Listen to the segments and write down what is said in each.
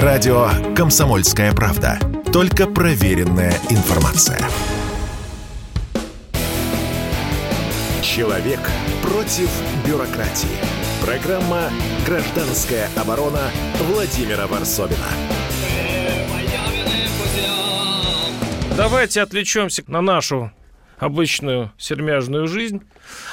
Радио «Комсомольская правда». Только проверенная информация. Человек против бюрократии. Программа «Гражданская оборона» Владимира Варсовина. Давайте отвлечемся на нашу обычную сермяжную жизнь.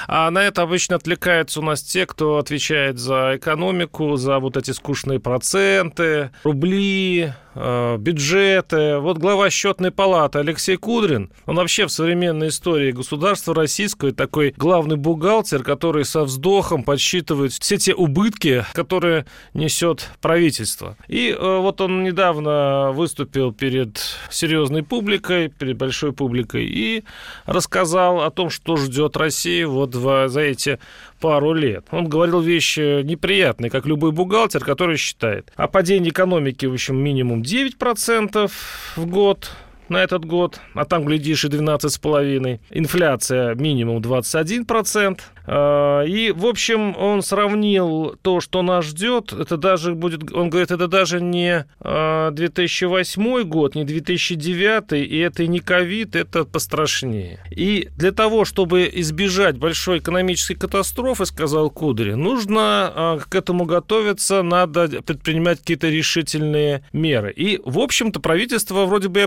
А на это обычно отвлекаются у нас те, кто отвечает за экономику, за вот эти скучные проценты, рубли, э, бюджеты. Вот глава счетной палаты Алексей Кудрин, он вообще в современной истории государства российского такой главный бухгалтер, который со вздохом подсчитывает все те убытки, которые несет правительство. И э, вот он недавно выступил перед серьезной публикой, перед большой публикой и рассказал о том, что ждет Россию вот в, за эти пару лет. Он говорил вещи неприятные, как любой бухгалтер, который считает. О падении экономики, в общем, минимум 9% в год, на этот год, а там, глядишь, и 12,5. Инфляция минимум 21%. А, и, в общем, он сравнил то, что нас ждет, это даже будет, он говорит, это даже не 2008 а, год, не 2009, и это не ковид, это пострашнее. И для того, чтобы избежать большой экономической катастрофы, сказал Кудри, нужно а, к этому готовиться, надо предпринимать какие-то решительные меры. И, в общем-то, правительство вроде бы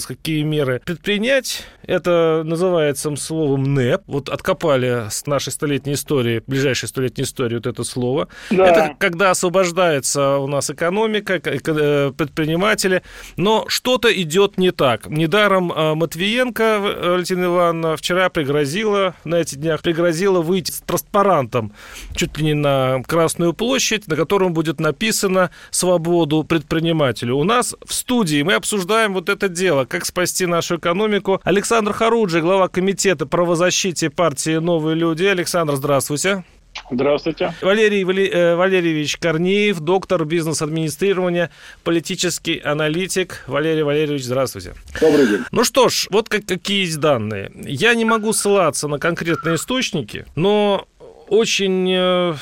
определилось, какие меры предпринять. Это называется словом НЭП. Вот откопали с нашей столетней истории, ближайшей столетней истории вот это слово. Да. Это когда освобождается у нас экономика, э, предприниматели, но что-то идет не так. Недаром э, Матвиенко Валентина Ивановна вчера пригрозила, на этих днях пригрозила выйти с транспарантом чуть ли не на Красную площадь, на котором будет написано «Свободу предпринимателю». У нас в студии мы обсуждаем вот это дело, как спасти нашу экономику. Александр Харуджи, глава комитета правозащиты партии «Новые люди». Александр здравствуйте. Здравствуйте. Валерий э, Валерьевич Корнеев, доктор бизнес-администрирования, политический аналитик. Валерий Валерьевич, здравствуйте. Добрый день. Ну что ж, вот как, какие есть данные. Я не могу ссылаться на конкретные источники, но очень э,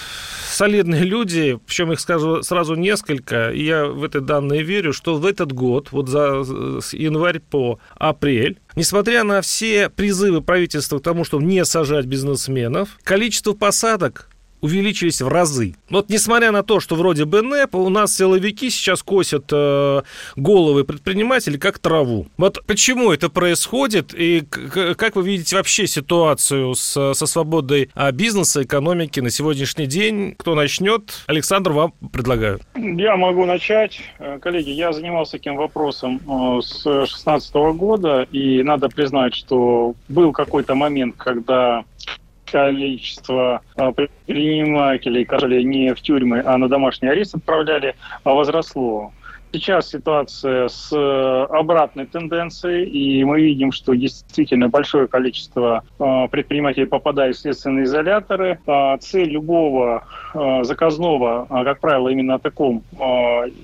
солидные люди, причем их скажу сразу несколько, и я в эти данные верю, что в этот год, вот за с январь по апрель, несмотря на все призывы правительства к тому, чтобы не сажать бизнесменов, количество посадок увеличились в разы. Вот несмотря на то, что вроде бы НЭП, у нас силовики сейчас косят э, головы предпринимателей как траву. Вот почему это происходит и как вы видите вообще ситуацию с, со свободой а, бизнеса, экономики на сегодняшний день? Кто начнет? Александр, вам предлагаю. Я могу начать. Э, коллеги, я занимался этим вопросом э, с 2016 года, и надо признать, что был какой-то момент, когда количество а, предпринимателей, которые не в тюрьмы, а на домашний арест отправляли, а возросло. Сейчас ситуация с э, обратной тенденцией, и мы видим, что действительно большое количество а, предпринимателей попадает в следственные изоляторы. Цель любого заказного, как правило, именно о таком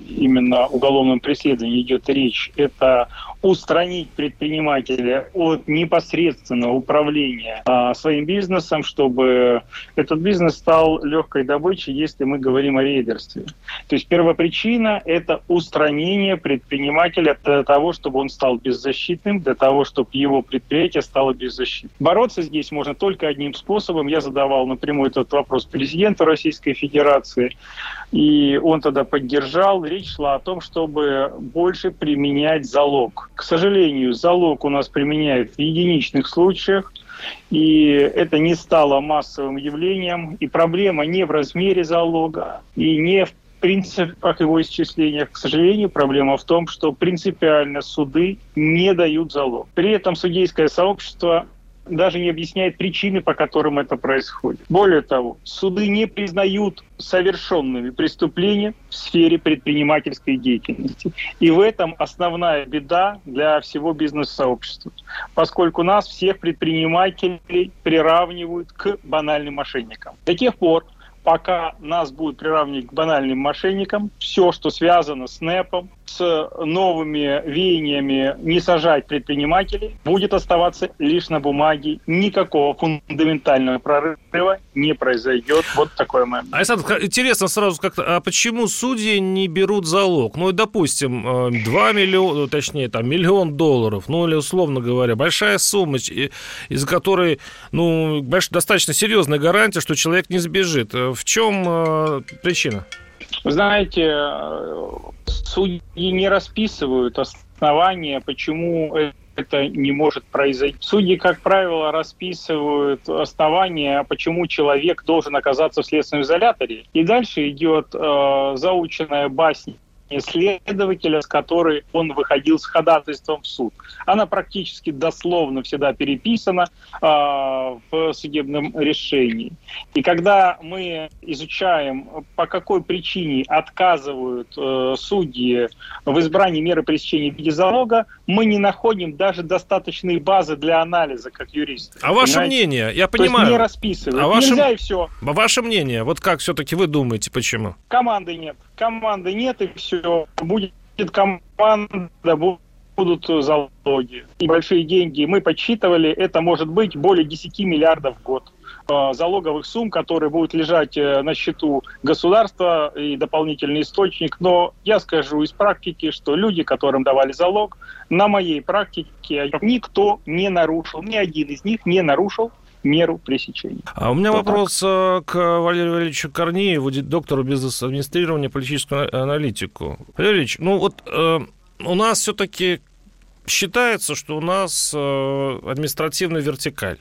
именно уголовном преследовании идет речь, это устранить предпринимателя от непосредственного управления а, своим бизнесом, чтобы этот бизнес стал легкой добычей, если мы говорим о рейдерстве. То есть первопричина – это устранение предпринимателя для того, чтобы он стал беззащитным, для того, чтобы его предприятие стало беззащитным. Бороться здесь можно только одним способом. Я задавал напрямую этот вопрос президенту Российской Федерации, и он тогда поддержал. Речь шла о том, чтобы больше применять залог к сожалению, залог у нас применяют в единичных случаях, и это не стало массовым явлением. И проблема не в размере залога, и не в принципах его исчисления. К сожалению, проблема в том, что принципиально суды не дают залог. При этом судейское сообщество даже не объясняет причины, по которым это происходит. Более того, суды не признают совершенными преступления в сфере предпринимательской деятельности. И в этом основная беда для всего бизнес-сообщества, поскольку нас всех предпринимателей приравнивают к банальным мошенникам. До тех пор, пока нас будут приравнивать к банальным мошенникам, все, что связано с НЭПом, с новыми веяниями не сажать предпринимателей будет оставаться лишь на бумаге. Никакого фундаментального прорыва не произойдет. Вот такой момент. Александр, интересно сразу как-то, а почему судьи не берут залог? Ну, допустим, 2 э, миллиона, точнее, там, миллион долларов, ну, или условно говоря, большая сумма, из которой, ну, достаточно серьезная гарантия, что человек не сбежит. Э, в чем э, причина? Вы знаете, э, судьи не расписывают основания, почему это не может произойти. Судьи, как правило, расписывают основания, почему человек должен оказаться в следственном изоляторе. И дальше идет э, заученная басня следователя, с которой он выходил с ходатайством в суд. Она практически дословно всегда переписана э, в судебном решении. И когда мы изучаем, по какой причине отказывают э, судьи в избрании меры пресечения в виде залога, мы не находим даже достаточной базы для анализа, как юрист. А ваше Понимаете? мнение? Я понимаю. То есть не расписывают. А ваше... Нельзя и все. А ваше мнение? Вот как все-таки вы думаете, почему? Команды нет. Команды нет, и все. Будет команда, будут залоги. И большие деньги. Мы подсчитывали, это может быть более 10 миллиардов в год э, залоговых сумм, которые будут лежать э, на счету государства и дополнительный источник. Но я скажу из практики, что люди, которым давали залог, на моей практике никто не нарушил, ни один из них не нарушил меру пресечения. А у меня вот вопрос так. Э, к Валерию Валерьевичу Корнееву, доктору бизнес-администрирования, политическому аналитику. Валерий Валерьевич, ну вот э, у нас все-таки считается, что у нас э, административная вертикаль.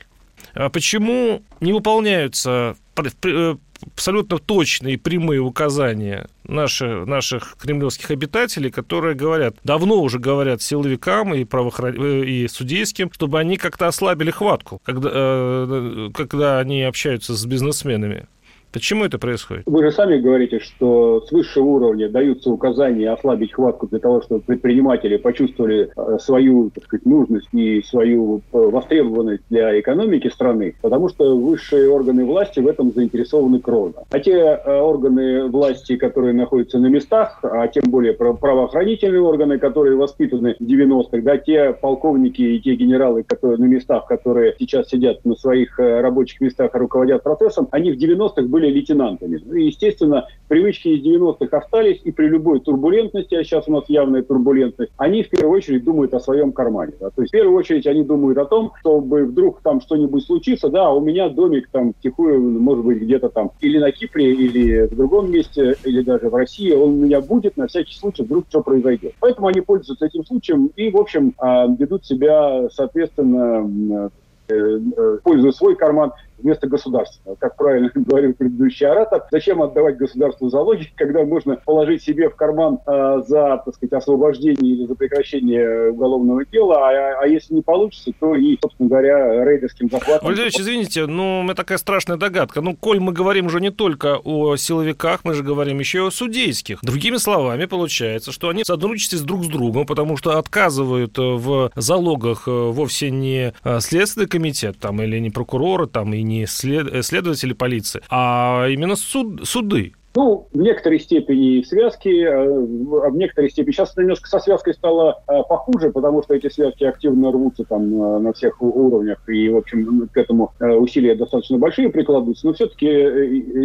А почему не выполняются э, абсолютно точные прямые указания наши, наших кремлевских обитателей, которые говорят, давно уже говорят силовикам и, правоохран... Э, и судейским, чтобы они как-то ослабили хватку, когда, э, когда они общаются с бизнесменами. Почему это происходит? Вы же сами говорите, что с высшего уровня даются указания ослабить хватку для того, чтобы предприниматели почувствовали э, свою так сказать, нужность и свою э, востребованность для экономики страны, потому что высшие органы власти в этом заинтересованы кровно. А те э, органы власти, которые находятся на местах, а тем более правоохранительные органы, которые воспитаны в 90-х, да, те полковники и те генералы, которые на местах, которые сейчас сидят на своих рабочих местах и руководят процессом, они в 90-х были были лейтенантами. Ну и, естественно, привычки из 90-х остались, и при любой турбулентности, а сейчас у нас явная турбулентность, они в первую очередь думают о своем кармане. Да? То есть в первую очередь они думают о том, чтобы вдруг там что-нибудь случится, да, у меня домик там тихую, может быть, где-то там или на Кипре, или в другом месте, или даже в России, он у меня будет на всякий случай, вдруг что произойдет. Поэтому они пользуются этим случаем и, в общем, а, ведут себя, соответственно, э, э, пользуя свой карман вместо государственного. Как правильно говорил предыдущий оратор, зачем отдавать государству залоги, когда можно положить себе в карман э, за, так сказать, освобождение или за прекращение уголовного дела, а, а если не получится, то и, собственно говоря, рейдерским захватом. Валерий извините, ну, меня такая страшная догадка. Ну, коль мы говорим уже не только о силовиках, мы же говорим еще и о судейских. Другими словами, получается, что они сотрудничают друг с другом, потому что отказывают в залогах э, вовсе не э, Следственный комитет там, или не прокуроры там, и не след... Э, следователи полиции, а именно суд... суды. Ну, в некоторой степени связки, э, в некоторой степени. Сейчас немножко со связкой стало э, похуже, потому что эти связки активно рвутся там э, на всех уровнях, и, в общем, к этому усилия достаточно большие прикладываются, но все-таки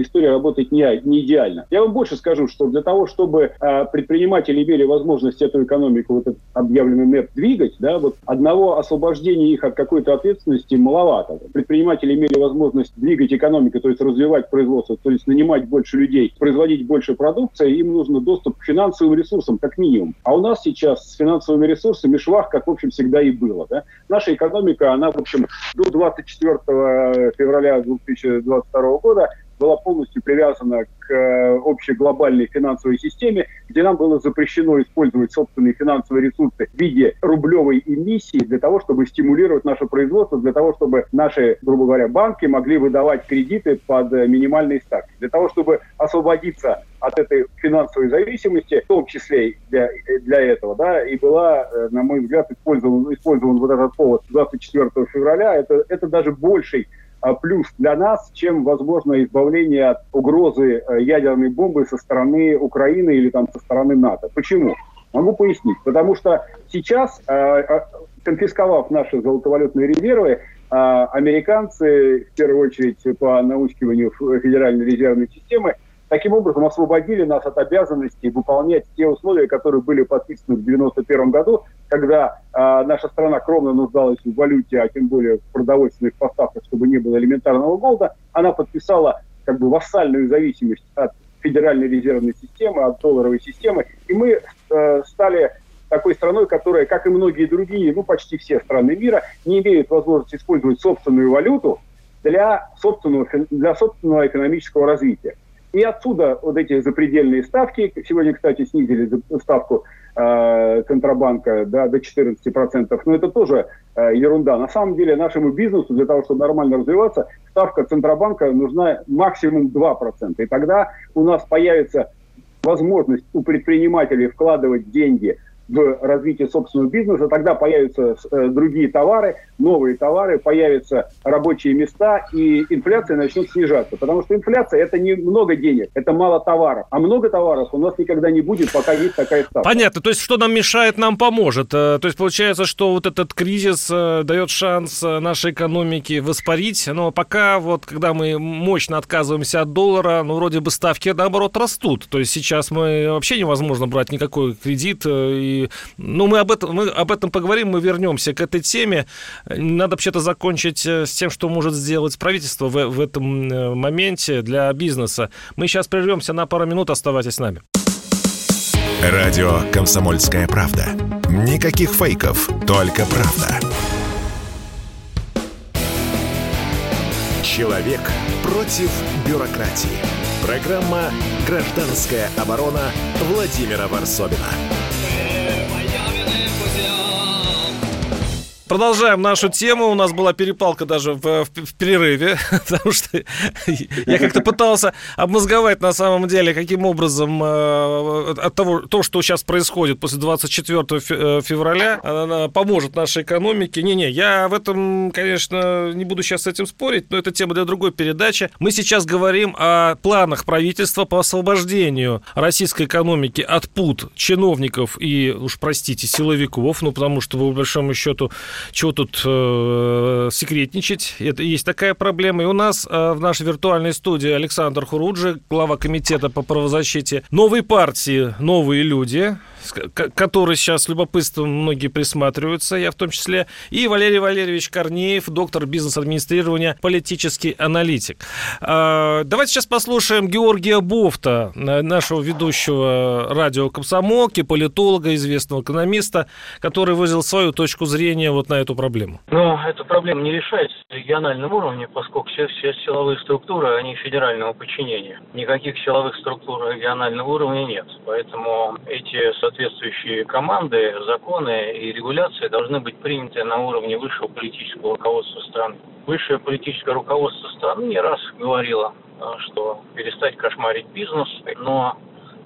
история работает не, не идеально. Я вам больше скажу, что для того, чтобы предприниматели имели возможность эту экономику, вот этот объявленный НЭП двигать, да, вот одного освобождения их от какой-то ответственности маловато. Предприниматели имели возможность двигать экономику, то есть развивать производство, то есть нанимать больше людей, производить больше продукции, им нужно доступ к финансовым ресурсам, как минимум. А у нас сейчас с финансовыми ресурсами швах, как, в общем, всегда и было. Да? Наша экономика, она, в общем, до 24 февраля 2022 года была полностью привязана к э, общей глобальной финансовой системе, где нам было запрещено использовать собственные финансовые ресурсы в виде рублевой эмиссии для того, чтобы стимулировать наше производство, для того, чтобы наши, грубо говоря, банки могли выдавать кредиты под э, минимальные ставки. Для того, чтобы освободиться от этой финансовой зависимости, в том числе для, для этого, да, и была, э, на мой взгляд, использован, использован вот этот повод 24 февраля. Это, это даже больший плюс для нас, чем, возможно, избавление от угрозы э, ядерной бомбы со стороны Украины или там со стороны НАТО. Почему? Могу пояснить. Потому что сейчас, конфисковав наши золотовалютные резервы, американцы, в первую очередь по наускиванию Федеральной резервной системы, таким образом освободили нас от обязанности выполнять те условия, которые были подписаны в 1991 году, когда э, наша страна кровно нуждалась в валюте, а тем более в продовольственных поставках, чтобы не было элементарного голода, она подписала как бы вассальную зависимость от Федеральной резервной системы, от долларовой системы, и мы э, стали такой страной, которая, как и многие другие, ну почти все страны мира, не имеют возможности использовать собственную валюту для собственного, для собственного экономического развития. И отсюда вот эти запредельные ставки. Сегодня, кстати, снизили ставку э, Центробанка да, до 14%. Но это тоже э, ерунда. На самом деле нашему бизнесу для того, чтобы нормально развиваться, ставка Центробанка нужна максимум 2%. И тогда у нас появится возможность у предпринимателей вкладывать деньги – в развитие собственного бизнеса, тогда появятся э, другие товары, новые товары, появятся рабочие места, и инфляция начнет снижаться. Потому что инфляция – это не много денег, это мало товаров. А много товаров у нас никогда не будет, пока есть такая ставка. Понятно. То есть, что нам мешает, нам поможет. Э, то есть, получается, что вот этот кризис э, дает шанс нашей экономике воспарить, но пока вот, когда мы мощно отказываемся от доллара, ну, вроде бы ставки, наоборот, растут. То есть, сейчас мы вообще невозможно брать никакой кредит и ну, мы об этом, мы об этом поговорим, мы вернемся к этой теме. Надо вообще-то закончить э, с тем, что может сделать правительство в, в этом э, моменте для бизнеса. Мы сейчас прервемся на пару минут, оставайтесь с нами. Радио «Комсомольская правда». Никаких фейков, только правда. Человек против бюрократии. Программа «Гражданская оборона» Владимира Варсобина. Продолжаем нашу тему. У нас была перепалка даже в, в, в перерыве, потому что я как-то пытался обмозговать на самом деле, каким образом э, от того, то, что сейчас происходит после 24 э, февраля, она поможет нашей экономике. Не-не, я в этом, конечно, не буду сейчас с этим спорить, но это тема для другой передачи. Мы сейчас говорим о планах правительства по освобождению российской экономики от пут чиновников и, уж простите, силовиков, ну, потому что, по большому счету, чего тут э, секретничать? Это есть такая проблема. И у нас э, в нашей виртуальной студии Александр Хуруджи, глава комитета по правозащите новой партии «Новые люди», который сейчас с любопытством многие присматриваются, я в том числе, и Валерий Валерьевич Корнеев, доктор бизнес-администрирования, политический аналитик. А, давайте сейчас послушаем Георгия Бофта, нашего ведущего радио «Комсомолки», политолога, известного экономиста, который выразил свою точку зрения вот на эту проблему. Но эта проблема не решается на региональном уровне, поскольку все, все силовые структуры, они федерального подчинения. Никаких силовых структур регионального уровня нет. Поэтому эти соответствующие команды, законы и регуляции должны быть приняты на уровне высшего политического руководства страны. Высшее политическое руководство страны не раз говорило, э, что перестать кошмарить бизнес, но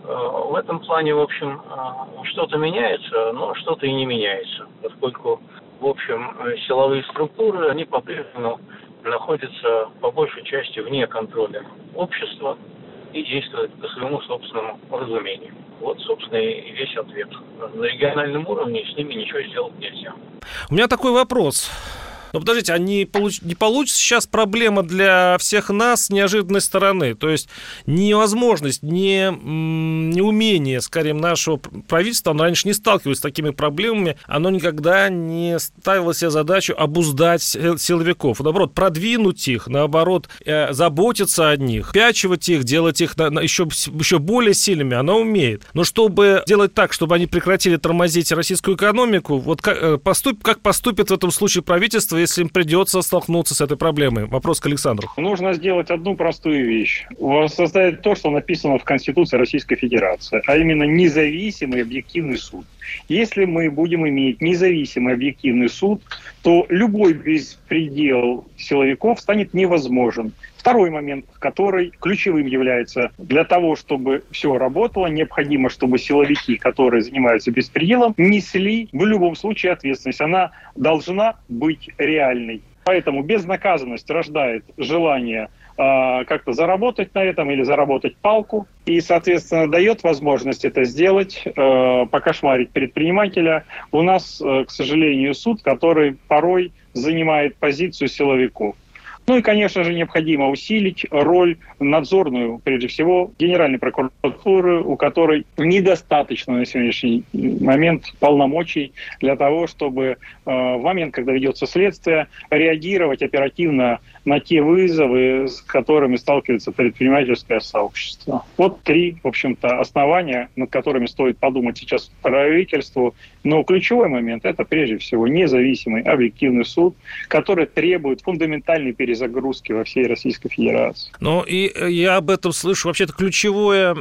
э, в этом плане, в общем, э, что-то меняется, но что-то и не меняется, поскольку, в общем, силовые структуры, они по-прежнему находятся по большей части вне контроля общества и действуют по своему собственному разумению. Вот, собственно, и весь ответ. На региональном уровне с ними ничего сделать нельзя. У меня такой вопрос. Но подождите, а не, получ... не получится сейчас проблема для всех нас с неожиданной стороны? То есть невозможность, не, не умение, скорее, нашего правительства, оно раньше не сталкивалось с такими проблемами, оно никогда не ставило себе задачу обуздать силовиков. Наоборот, продвинуть их, наоборот, э, заботиться о них, пячивать их, делать их на еще, еще более сильными, оно умеет. Но чтобы делать так, чтобы они прекратили тормозить российскую экономику, вот как, э, поступ, как поступит в этом случае правительство, если им придется столкнуться с этой проблемой? Вопрос к Александру. Нужно сделать одну простую вещь. Создать то, что написано в Конституции Российской Федерации, а именно независимый объективный суд. Если мы будем иметь независимый объективный суд, то любой беспредел силовиков станет невозможен. Второй момент, который ключевым является для того, чтобы все работало, необходимо, чтобы силовики, которые занимаются беспределом, несли в любом случае ответственность. Она должна быть реальной. Поэтому безнаказанность рождает желание э, как-то заработать на этом или заработать палку. И, соответственно, дает возможность это сделать, э, покошмарить предпринимателя. У нас, э, к сожалению, суд, который порой занимает позицию силовиков. Ну и, конечно же, необходимо усилить роль надзорную, прежде всего, Генеральной прокуратуры, у которой недостаточно на сегодняшний момент полномочий для того, чтобы э, в момент, когда ведется следствие, реагировать оперативно на те вызовы, с которыми сталкивается предпринимательское сообщество. Вот три, в общем-то, основания, над которыми стоит подумать сейчас правительству. Но ключевой момент – это, прежде всего, независимый объективный суд, который требует фундаментальной перезагрузки во всей Российской Федерации. Ну, и э, я об этом слышу. Вообще-то ключевое,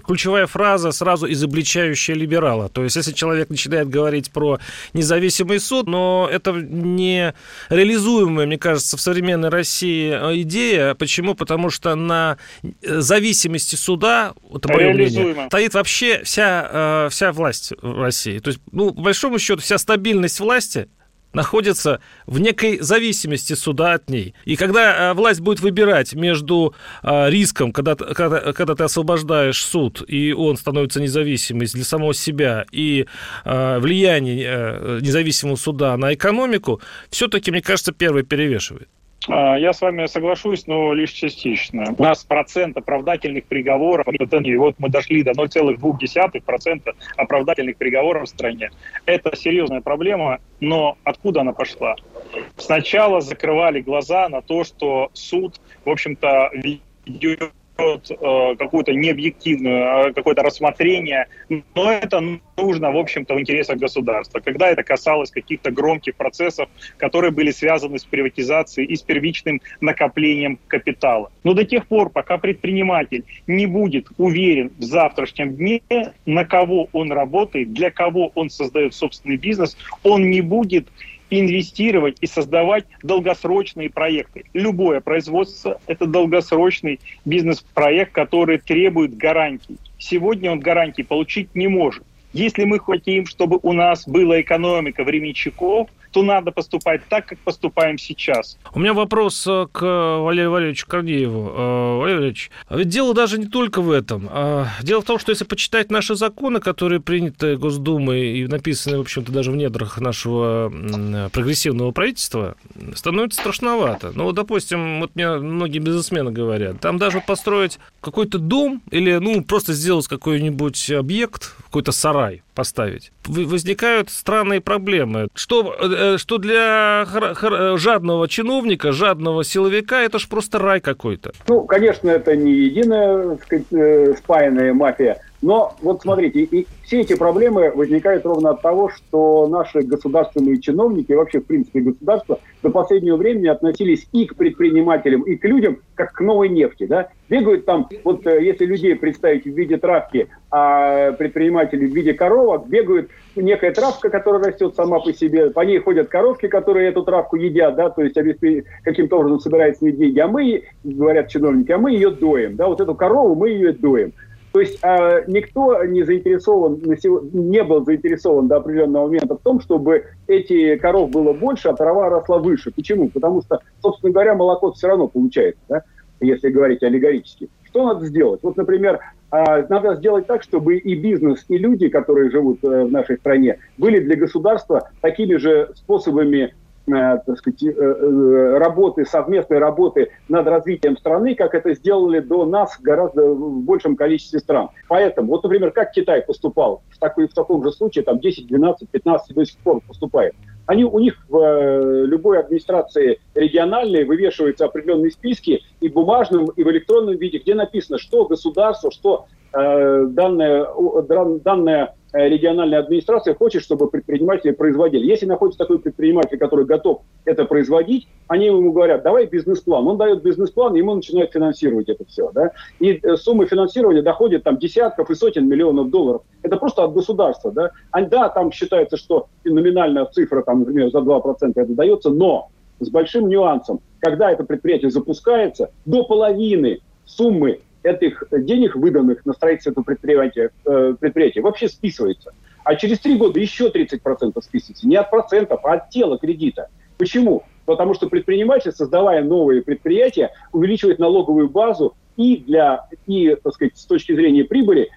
ключевая фраза сразу изобличающая либерала. То есть, если человек начинает говорить про независимый суд, но это не реализуемое, мне кажется, в современной России э, идея. Почему? Потому что на э, зависимости суда, это мое мнение, стоит вообще вся, э, вся власть в России. То есть, ну, по большому счету, вся стабильность власти находится в некой зависимости суда от ней. И когда власть будет выбирать между риском, когда, когда, когда ты освобождаешь суд, и он становится независимым для самого себя, и влияние независимого суда на экономику, все-таки, мне кажется, первый перевешивает. А, я с вами соглашусь, но лишь частично. У нас процент оправдательных приговоров, и вот мы дошли до 0,2% оправдательных приговоров в стране. Это серьезная проблема, но откуда она пошла? Сначала закрывали глаза на то, что суд, в общем-то, ведет э, какую-то необъективную, а какое-то рассмотрение, но это нужно, в общем-то, в интересах государства. Когда это касалось каких-то громких процессов, которые были связаны с приватизацией и с первичным накоплением капитала. Но до тех пор, пока предприниматель не будет уверен в завтрашнем дне, на кого он работает, для кого он создает собственный бизнес, он не будет инвестировать и создавать долгосрочные проекты. Любое производство – это долгосрочный бизнес-проект, который требует гарантий. Сегодня он гарантий получить не может. Если мы хотим, чтобы у нас была экономика временщиков, то надо поступать так, как поступаем сейчас. У меня вопрос э, к Валерию Валерьевичу Корнееву. Э, Валерий Валерьевич, ведь дело даже не только в этом. А дело в том, что если почитать наши законы, которые приняты Госдумой и написаны, в общем-то, даже в недрах нашего прогрессивного правительства, становится страшновато. Ну, вот, допустим, вот мне многие бизнесмены говорят, там даже построить какой-то дом или, ну, просто сделать какой-нибудь объект, какой-то сарай, поставить, возникают странные проблемы. Что, э, что для жадного чиновника, жадного силовика, это ж просто рай какой-то. Ну, конечно, это не единая сказать, э, спаянная мафия, но вот смотрите, и все эти проблемы возникают ровно от того, что наши государственные чиновники, вообще в принципе государство, до последнего времени относились и к предпринимателям, и к людям, как к новой нефти. Да? Бегают там, вот э, если людей представить в виде травки, а предприниматели в виде коровок, бегают некая травка, которая растет сама по себе, по ней ходят коровки, которые эту травку едят, да, то есть каким-то образом собираются с деньги, а мы, говорят чиновники, а мы ее доим, да, вот эту корову мы ее доим. То есть э, никто не заинтересован, не был заинтересован до определенного момента в том, чтобы эти коров было больше, а трава росла выше. Почему? Потому что, собственно говоря, молоко все равно получается, да, если говорить аллегорически. Что надо сделать? Вот, например, э, надо сделать так, чтобы и бизнес, и люди, которые живут э, в нашей стране, были для государства такими же способами так сказать, э, э, работы, совместной работы над развитием страны, как это сделали до нас гораздо в большем количестве стран. Поэтому, вот, например, как Китай поступал в, такой, в таком же случае, там 10, 12, 15 до сих пор поступает. Они, у них в любой администрации региональной вывешиваются определенные списки и в бумажном, и в электронном виде, где написано, что государство, что э, данная Э, региональная администрация хочет, чтобы предприниматели производили. Если находится такой предприниматель, который готов это производить, они ему говорят, давай бизнес-план. Он дает бизнес-план, ему начинают финансировать это все. Да? И э, суммы финансирования доходят там десятков и сотен миллионов долларов. Это просто от государства. Да, а, да там считается, что номинальная цифра, там, например, за 2% это дается, но с большим нюансом. Когда это предприятие запускается, до половины суммы этих денег, выданных на строительство предприятия, э, предприятия вообще списывается. А через три года еще 30% списывается. Не от процентов, а от тела кредита. Почему? Потому что предприниматель, создавая новые предприятия, увеличивает налоговую базу и для и, так сказать, с точки зрения прибыли,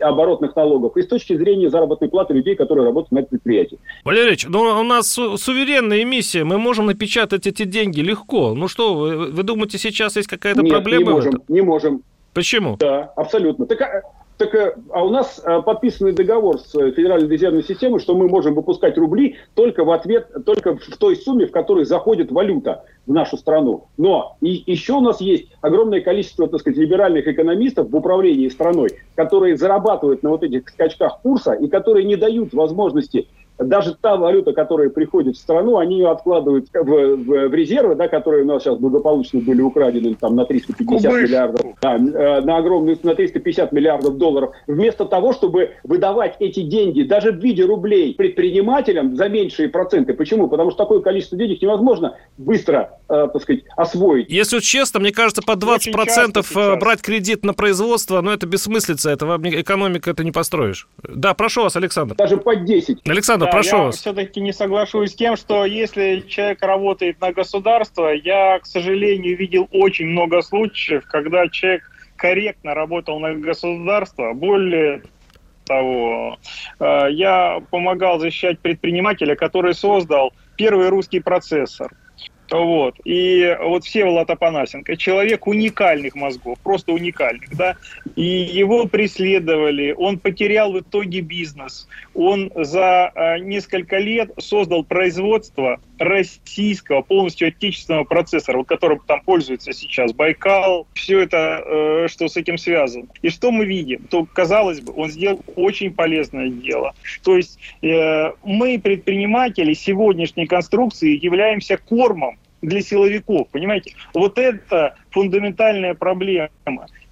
оборотных налогов и с точки зрения заработной платы людей, которые работают на предприятии. Валерий Ильич, ну у нас су- суверенная эмиссия, мы можем напечатать эти деньги легко. Ну что, вы, вы думаете, сейчас есть какая-то Нет, проблема? не можем, не можем. Почему? Да, абсолютно. Так, а, так, э, а у нас а, подписанный договор с э, Федеральной резервной системой, что мы можем выпускать рубли только в ответ, только в той сумме, в которой заходит валюта в нашу страну. Но и еще у нас есть огромное количество, так сказать, либеральных экономистов в управлении страной, которые зарабатывают на вот этих скачках курса и которые не дают возможности даже та валюта, которая приходит в страну, они ее откладывают в, в, в резервы, да, которые у нас сейчас благополучно были украдены там, на 350 Кубыш. миллиардов, да, э, на огромную, на 350 миллиардов долларов, вместо того, чтобы выдавать эти деньги даже в виде рублей предпринимателям за меньшие проценты. Почему? Потому что такое количество денег невозможно быстро, э, так сказать, освоить. Если честно, мне кажется, под 20% Очень часто сейчас. брать кредит на производство, ну это бессмыслица, это вам экономика это не построишь. Да, прошу вас, Александр. Даже под 10. Александр, Да, прошу я вас. все-таки не соглашусь с тем, что если человек работает на государство, я, к сожалению, видел очень много случаев, когда человек корректно работал на государство. Более того, э, я помогал защищать предпринимателя, который создал первый русский процессор. Вот. И вот Всеволод Апанасенко, человек уникальных мозгов, просто уникальных, да, и его преследовали, он потерял в итоге бизнес, он за э, несколько лет создал производство российского, полностью отечественного процессора, вот которым там пользуется сейчас Байкал, все это, э, что с этим связано. И что мы видим? То, казалось бы, он сделал очень полезное дело. То есть э, мы, предприниматели сегодняшней конструкции, являемся кормом для силовиков, понимаете? Вот это фундаментальная проблема.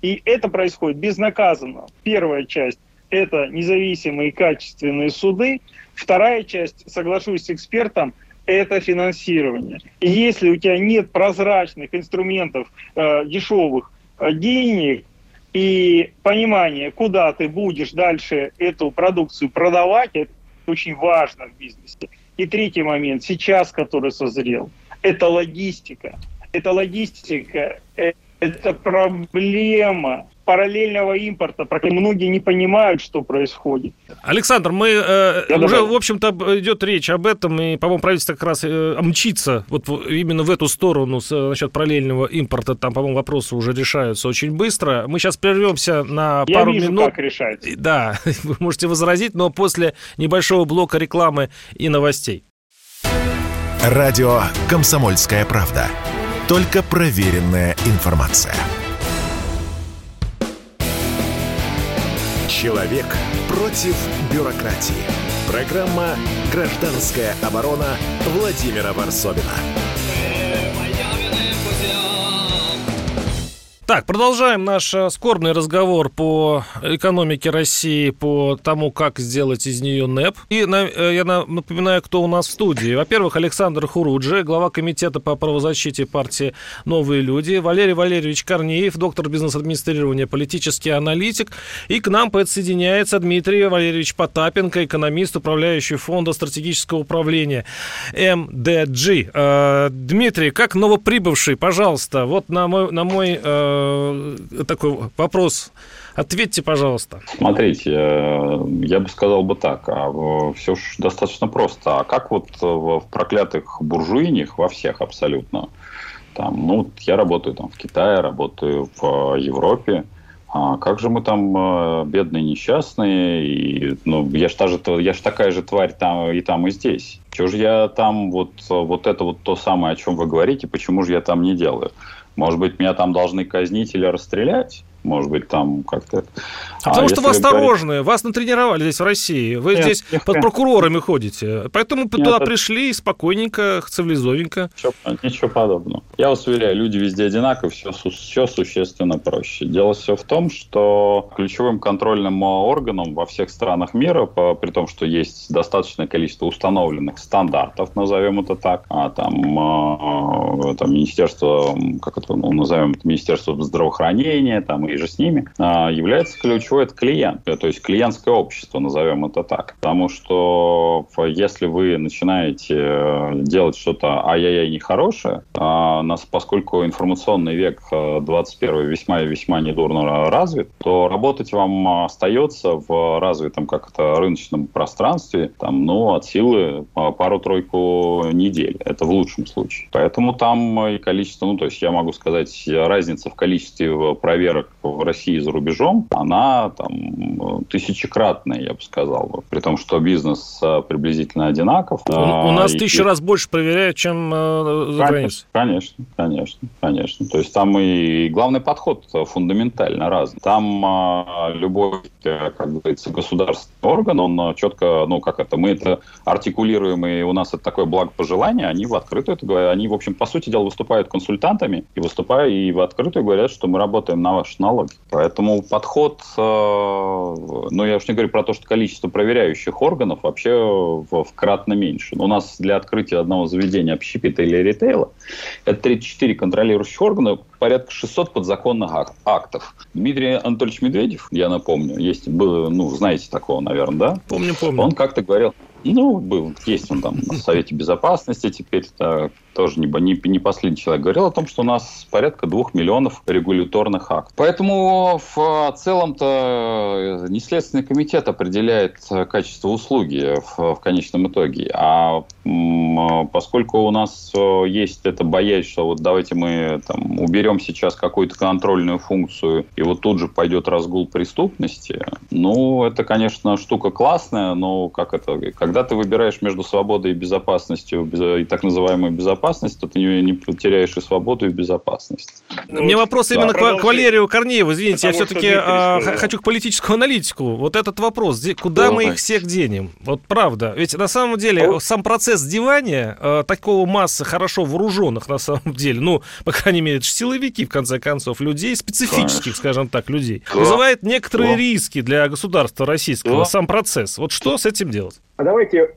И это происходит безнаказанно. Первая часть – это независимые качественные суды. Вторая часть, соглашусь с экспертом, это финансирование. И если у тебя нет прозрачных инструментов э, дешевых э, денег и понимания, куда ты будешь дальше эту продукцию продавать, это очень важно в бизнесе. И третий момент, сейчас, который созрел, это логистика. Это логистика, э, это проблема параллельного импорта, про многие не понимают, что происходит. Александр, мы э, Я уже, добавлю. в общем-то, идет речь об этом, и, по-моему, правительство как раз э, мчится вот именно в эту сторону с, э, насчет параллельного импорта. Там, по-моему, вопросы уже решаются очень быстро. Мы сейчас прервемся на Я пару вижу, минут. как решается. Да, вы можете возразить, но после небольшого блока рекламы и новостей. Радио «Комсомольская правда». Только проверенная информация. Человек против бюрократии. Программа «Гражданская оборона» Владимира Варсовина. Так, продолжаем наш э, скорбный разговор по экономике России, по тому, как сделать из нее НЭП. И э, я на- напоминаю, кто у нас в студии. Во-первых, Александр Хуруджи, глава комитета по правозащите партии «Новые люди», Валерий Валерьевич Корнеев, доктор бизнес-администрирования, политический аналитик. И к нам подсоединяется Дмитрий Валерьевич Потапенко, экономист, управляющий фонда стратегического управления МДГ. Э, Дмитрий, как новоприбывший, пожалуйста, вот на мой, на мой э, такой вопрос ответьте, пожалуйста. Смотрите, э, я бы сказал бы так, а все ж достаточно просто. А как вот э, в проклятых буржуинях, во всех абсолютно, там, ну, я работаю там в Китае, работаю в э, Европе, а как же мы там э, бедные, несчастные, и, ну, я ж, та же, я ж такая же тварь там и там, и здесь. Чего же я там вот, э, вот это вот то самое, о чем вы говорите, почему же я там не делаю? Может быть, меня там должны казнить или расстрелять? Может быть, там как-то... А потому что вы говорить- осторожны, вас натренировали здесь в России. Вы Нет, здесь нет, под нет. прокурорами ходите. Поэтому туда это- пришли спокойненько, цивилизованненько. Ничего, ничего подобного. Я вас уверяю, люди везде одинаковы, все, все существенно проще. Дело все в том, что ключевым контрольным органом во всех странах мира, по- при том, что есть достаточное количество установленных стандартов, назовем это так, а там, э, там министерство, как это ну, назовем, это министерство здравоохранения, там и и же с ними, а, является ключевой это клиент, то есть клиентское общество, назовем это так. Потому что если вы начинаете э, делать что-то ай-яй-яй нехорошее, а нас, поскольку информационный век 21 э, весьма и весьма недурно развит, то работать вам остается в развитом как то рыночном пространстве там, ну, от силы пару-тройку недель. Это в лучшем случае. Поэтому там и количество, ну, то есть я могу сказать, разница в количестве проверок в России и за рубежом, она там тысячекратная, я бы сказал. При том, что бизнес э, приблизительно одинаков. У, у нас и... тысячу раз больше проверяют, чем э, за границей. Конечно, конечно, конечно. То есть там и главный подход фундаментально разный. Там э, любой, как говорится, государственный орган, он четко, ну, как это, мы это артикулируем, и у нас это такое благопожелание, они в открытую это говорят, они, в общем, по сути дела, выступают консультантами, и выступая и в открытую говорят, что мы работаем на ваши налоги. Поэтому подход, э, ну, я уж не говорю про то, что количество проверяющих органов вообще в, кратно меньше. У нас для открытия одного заведения общепита или ритейла это 34 контролирующих органа, порядка 600 подзаконных актов. Дмитрий Анатольевич Медведев, я напомню, есть, был, ну, знаете такого, наверное, да? Помню, помню. Он как-то говорил, ну, был, есть он там на Совете Безопасности теперь, так, тоже не, не, не последний человек, говорил о том, что у нас порядка двух миллионов регуляторных актов. Поэтому в целом-то не Следственный комитет определяет качество услуги в, в конечном итоге, а поскольку у нас есть эта боязнь, что вот давайте мы там, уберем сейчас какую-то контрольную функцию, и вот тут же пойдет разгул преступности, ну, это, конечно, штука классная, но как это, когда ты выбираешь между свободой и безопасностью, и так называемой безопасностью, безопасность, то ты не, не потеряешь и свободу, и безопасность. Ну, У меня вопрос да. именно к, к Валерию Корнееву. Извините, Потому я все-таки а, хочу к политическому аналитику. Вот этот вопрос, куда да, мы их всех денем? Вот правда. Ведь на самом деле а сам процесс девания а, такого массы хорошо вооруженных на самом деле, ну, по крайней мере, это силовики, в конце концов, людей, специфических, Конечно. скажем так, людей, да. вызывает некоторые да. риски для государства российского, да. сам процесс. Вот что с этим делать? А давайте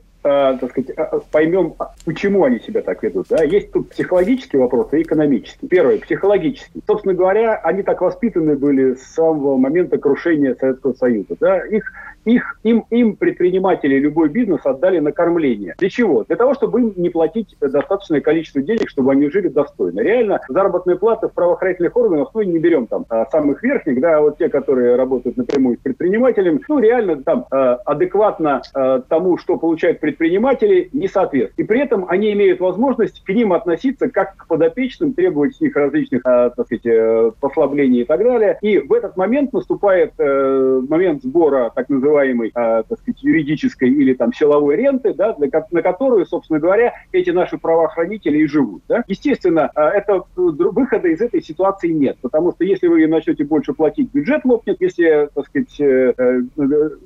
так сказать, э, поймем, почему они себя так ведут. Да? Есть тут психологические вопросы и экономические. Первый, психологический. Собственно говоря, они так воспитаны были с самого момента крушения Советского Союза. Да? Их их, им, им предприниматели любой бизнес отдали на кормление. Для чего? Для того, чтобы им не платить достаточное количество денег, чтобы они жили достойно. Реально, заработная плата в правоохранительных органах, ну, не берем там а, самых верхних, да, а вот те, которые работают напрямую с предпринимателем, ну, реально там а, адекватно тому, что получают предприниматели, не соответствует. И при этом они имеют возможность к ним относиться как к подопечным, требовать с них различных, так сказать, э, послаблений и так далее. И в этот момент наступает э, момент сбора так называемых называемой, э, так сказать, юридической или там силовой ренты, да, для, на которую, собственно говоря, эти наши правоохранители и живут. Да. Естественно, э, это, выхода из этой ситуации нет, потому что если вы начнете больше платить, бюджет лопнет, если, так сказать, э, э,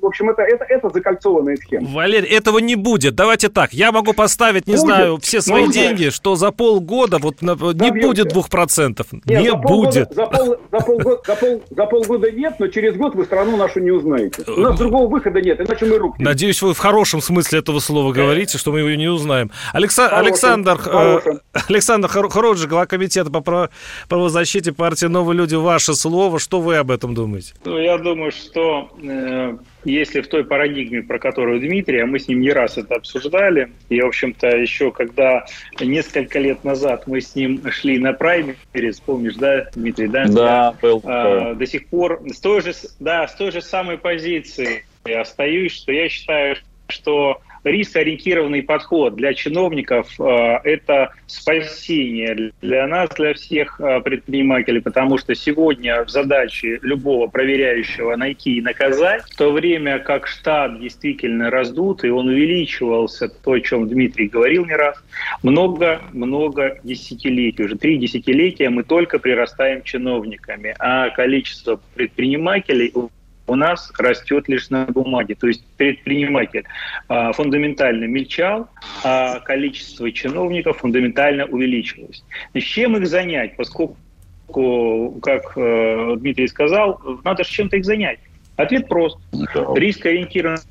в общем, это, это, это закольцованная схема. Валерий, этого не будет. Давайте так, я могу поставить, не будет. знаю, все свои будет. деньги, что за полгода вот не Добьемся. будет двух процентов. Не за будет. за, пол, за, полгода, за, пол, за полгода нет, но через год вы страну нашу не узнаете. У нас другого выхода нет, иначе мы руки. Надеюсь, вы в хорошем смысле этого слова говорите, что мы его не узнаем. Алекса... Хорошим, Александр, хорошим. Э, Александр Хороджи, глава комитета по правозащите партии «Новые люди», ваше слово. Что вы об этом думаете? Ну, я думаю, что э, если в той парадигме, про которую Дмитрий, а мы с ним не раз это обсуждали, и, в общем-то, еще когда несколько лет назад мы с ним шли на прайме, помнишь, да, Дмитрий, да? Да, был. А, до сих пор с той же, да, с той же самой позиции остаюсь, что я считаю, что рискоориентированный подход для чиновников э, – это спасение для нас, для всех э, предпринимателей, потому что сегодня в задаче любого проверяющего найти и наказать, в то время как штат действительно раздут, и он увеличивался, то, о чем Дмитрий говорил не раз, много-много десятилетий. Уже три десятилетия мы только прирастаем чиновниками, а количество предпринимателей у нас растет лишь на бумаге. То есть предприниматель а, фундаментально мельчал, а количество чиновников фундаментально увеличилось. с чем их занять? Поскольку, как э, Дмитрий сказал, надо же чем-то их занять. Ответ прост. Рискоориентированный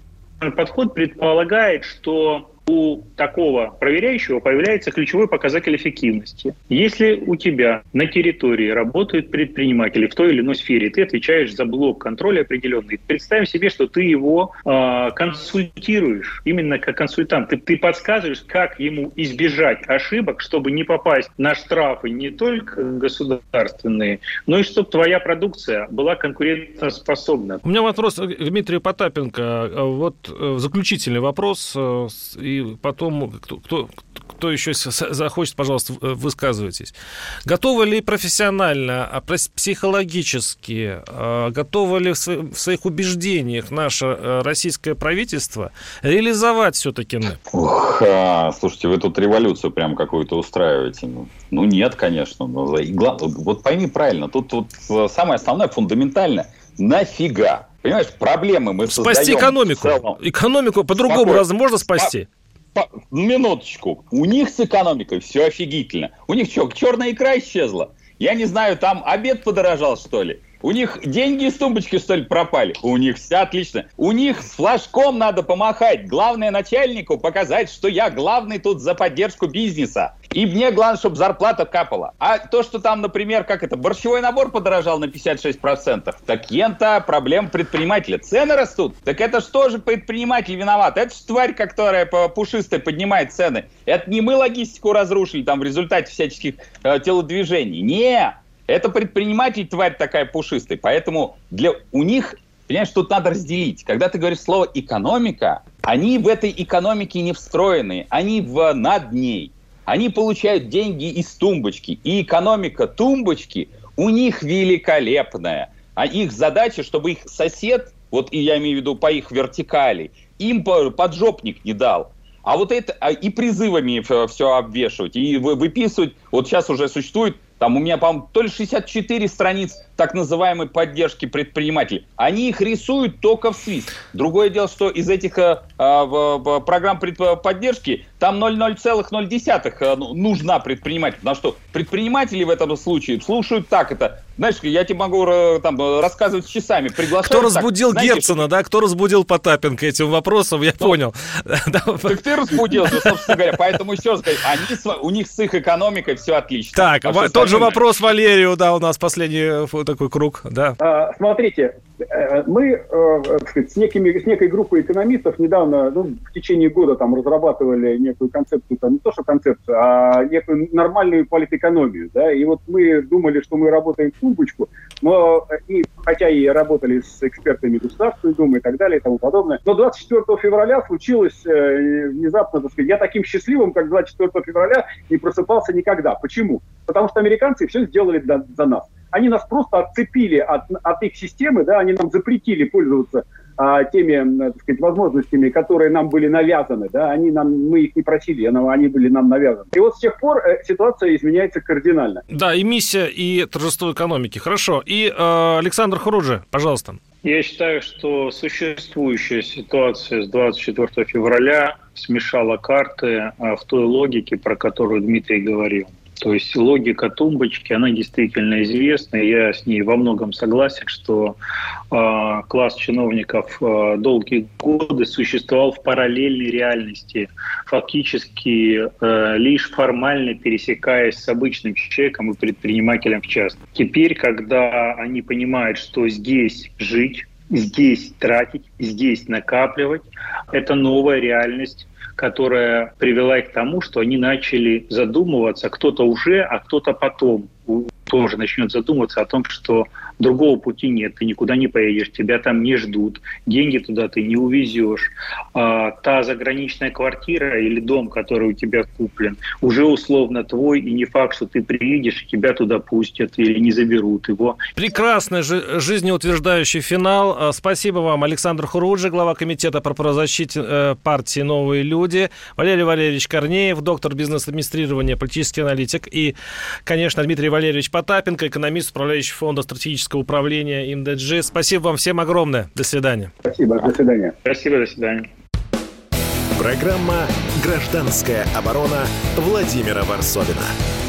подход предполагает, что у такого проверяющего появляется ключевой показатель эффективности. Если у тебя на территории работают предприниматели в той или иной сфере, ты отвечаешь за блок контроля определенный. Представим себе, что ты его э, консультируешь, именно как консультант. Ты, ты подсказываешь, как ему избежать ошибок, чтобы не попасть на штрафы не только государственные, но и чтобы твоя продукция была конкурентоспособна. У меня вопрос к Дмитрию Потапенко. Вот э, заключительный вопрос, э, и потом кто, кто, кто еще захочет, пожалуйста, высказывайтесь. Готовы ли профессионально, а психологически, а, готовы ли в своих убеждениях наше э, российское правительство реализовать все-таки НЭП? Ух, а, слушайте, вы тут революцию прям какую-то устраиваете. Ну, ну нет, конечно. Но, вот пойми правильно, тут вот э, самое основное, фундаментальное, нафига? Понимаешь, проблемы мы Спасти создаем экономику. Экономику по-другому раз можно спасти? По, минуточку. У них с экономикой все офигительно. У них что, черная икра исчезла? Я не знаю, там обед подорожал, что ли? У них деньги из тумбочки, что ли, пропали? У них все отлично. У них с флажком надо помахать. Главное начальнику показать, что я главный тут за поддержку бизнеса. И мне главное, чтобы зарплата капала. А то, что там, например, как это, борщевой набор подорожал на 56%, так ента проблем предпринимателя. Цены растут. Так это что же предприниматель виноват? Это же тварь, которая по пушистой поднимает цены. Это не мы логистику разрушили там в результате всяческих э, телодвижений. Не, это предприниматель, тварь такая пушистая. Поэтому для, у них, понимаешь, тут надо разделить. Когда ты говоришь слово «экономика», они в этой экономике не встроены, они в, над ней. Они получают деньги из тумбочки. И экономика тумбочки у них великолепная. А их задача, чтобы их сосед, вот и я имею в виду по их вертикали, им поджопник не дал. А вот это а и призывами все обвешивать, и выписывать. Вот сейчас уже существует там у меня, по-моему, то ли 64 страниц так называемой поддержки предпринимателей. Они их рисуют только в СВИС. Другое дело, что из этих э, э, программ поддержки там 0,0,0 э, ну, нужна предприниматель. Потому что предприниматели в этом случае слушают так это. Знаешь, я тебе могу э, там рассказывать часами. Кто разбудил так, Герцена, да? Кто разбудил Потапенко этим вопросом, я ну, понял. Так ты разбудил, собственно говоря. Поэтому еще раз они, у них с их экономикой все отлично. Так, а тот же вопрос Валерию, да, у нас последний такой круг, да. А, смотрите, э, мы э, с, некими, с некой группой экономистов недавно, ну, в течение года там разрабатывали некую концепцию, там, не то что концепцию, а некую нормальную политэкономию, да, и вот мы думали, что мы работаем в тумбочку, но, и, хотя и работали с экспертами Государственной Думы и так далее и тому подобное, но 24 февраля случилось э, внезапно, так сказать, я таким счастливым, как 24 февраля, не просыпался никогда. Почему? Потому что американцы все сделали за нас они нас просто отцепили от, от их системы, да, они нам запретили пользоваться а, теми, так сказать, возможностями, которые нам были навязаны, да, они нам, мы их не просили, они были нам навязаны. И вот с тех пор э, ситуация изменяется кардинально. Да, и миссия, и торжество экономики. Хорошо. И э, Александр Хуруджи, пожалуйста. Я считаю, что существующая ситуация с 24 февраля смешала карты а, в той логике, про которую Дмитрий говорил. То есть логика тумбочки, она действительно известна. Я с ней во многом согласен, что э, класс чиновников э, долгие годы существовал в параллельной реальности, фактически э, лишь формально пересекаясь с обычным человеком и предпринимателем в частности. Теперь, когда они понимают, что здесь жить, здесь тратить, здесь накапливать, это новая реальность которая привела их к тому, что они начали задумываться, кто-то уже, а кто-то потом. Тоже начнет задумываться о том, что другого пути нет, ты никуда не поедешь, тебя там не ждут, деньги туда ты не увезешь. А, та заграничная квартира или дом, который у тебя куплен, уже условно твой, и не факт, что ты приедешь, и тебя туда пустят или не заберут его. Прекрасный жизнеутверждающий финал. А, спасибо вам, Александр Хуруджи, глава комитета по правозащите э, партии «Новые люди», Валерий Валерьевич Корнеев, доктор бизнес-администрирования, политический аналитик и, конечно, Дмитрий Валерьевич Потапенко, экономист, управляющий фонда стратегического стратегического управления ИМДЖ. Спасибо вам всем огромное. До свидания. Спасибо. До свидания. Спасибо. До свидания. Программа «Гражданская оборона» Владимира Варсовина.